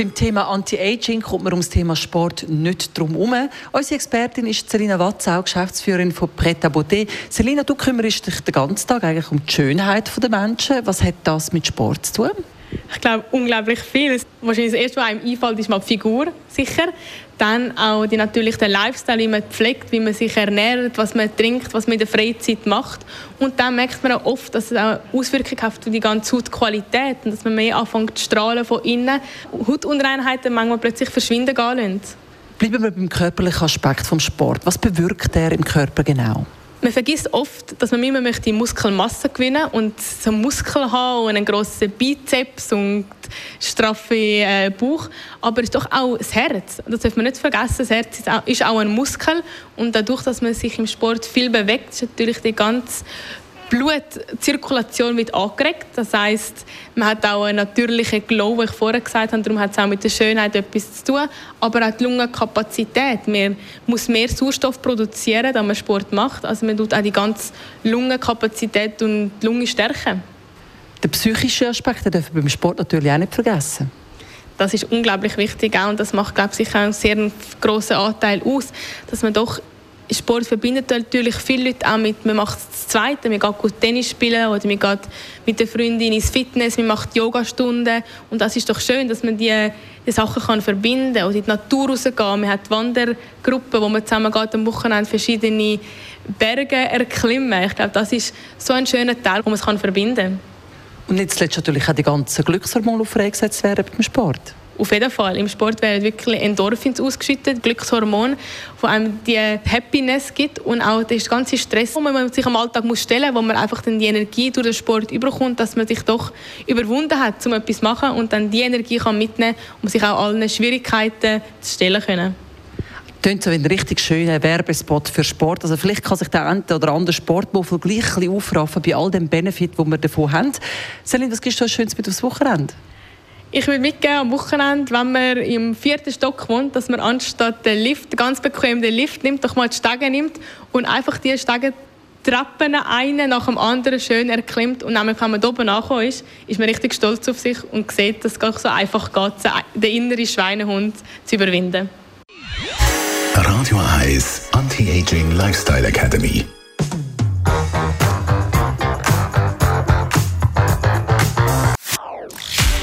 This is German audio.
beim Thema Anti-Aging kommt man um das Thema Sport nicht drum herum. Unsere Expertin ist Selina Watzau, Geschäftsführerin von Pret à. Selina, du kümmerst dich den ganzen Tag eigentlich um die Schönheit der Menschen. Was hat das mit Sport zu tun? Ich glaube, unglaublich viel. Wahrscheinlich das Erste, was einem einfällt, ist mal die Figur, sicher. Dann auch die, natürlich der Lifestyle, wie man pflegt, wie man sich ernährt, was man trinkt, was man in der Freizeit macht. Und dann merkt man auch oft, dass es auch Auswirkungen auf die ganze Hautqualität und dass man mehr anfängt zu strahlen von innen. Hautunreinheiten manchmal plötzlich verschwinden gehen lassen. Bleiben wir beim körperlichen Aspekt des Sports. Was bewirkt er im Körper genau? Man vergisst oft, dass man immer möchte Muskelmasse gewinnen und so Muskel haben und einen grossen Bizeps und straffe äh, Bauch. Aber es ist doch auch das Herz. Das darf man nicht vergessen. Das Herz ist auch, ist auch ein Muskel und dadurch, dass man sich im Sport viel bewegt, ist natürlich die ganze Blutzirkulation wird angeregt. Das heißt, man hat auch einen natürlichen Glow, wie ich vorher gesagt habe. Darum hat es auch mit der Schönheit etwas zu tun. Aber auch die Lungenkapazität. Man muss mehr Sauerstoff produzieren, wenn man Sport macht. Also man tut auch die ganze Lungenkapazität und die Lunge stärken. Den psychischen Aspekt den dürfen wir beim Sport natürlich auch nicht vergessen. Das ist unglaublich wichtig auch, und das macht glaube ich, auch einen sehr grossen Anteil aus, dass man doch Sport verbindet natürlich viele Leute auch mit, man macht das Zweite, man geht gut Tennis spielen oder man geht mit der Freundin ins Fitness, man macht Yogastunden und das ist doch schön, dass man die, die Sachen kann verbinden kann oder in die Natur rausgehen. Man hat Wandergruppen, wo man zusammen geht am Wochenende verschiedene Berge erklimmen. Ich glaube, das ist so ein schöner Teil, wo man es kann verbinden kann. Und nicht zuletzt natürlich auch die ganzen Glückshormone freigesetzt werden beim Sport. Auf jeden Fall. Im Sport werden wirklich Endorphins ausgeschüttet, Glückshormone, wo einem die Happiness gibt und auch der ganze Stress, den man sich am Alltag muss stellen muss, wo man einfach dann die Energie durch den Sport überkommt, dass man sich doch überwunden hat, um etwas zu machen und dann die Energie kann mitnehmen um sich auch allen Schwierigkeiten zu stellen können. Klingt so wie ein richtig schöner Werbespot für Sport. Also vielleicht kann sich der eine oder andere Sportmuffel gleich ein bisschen aufraffen bei all dem Benefit, den wir davon haben. Celine, was gibst du Schönes mit aufs Wochenende? Ich würde mitgeben am Wochenende, wenn man im vierten Stock wohnt, dass man anstatt den Lift, ganz bequem den Lift nimmt, doch mal die Stege nimmt und einfach die Stege Treppen einen nach dem anderen schön erklimmt und nämlich, wenn man oben angekommen ist, ist man richtig stolz auf sich und sieht, dass es gar so einfach geht, den inneren Schweinehund zu überwinden. Radio 1 Anti-Aging Lifestyle Academy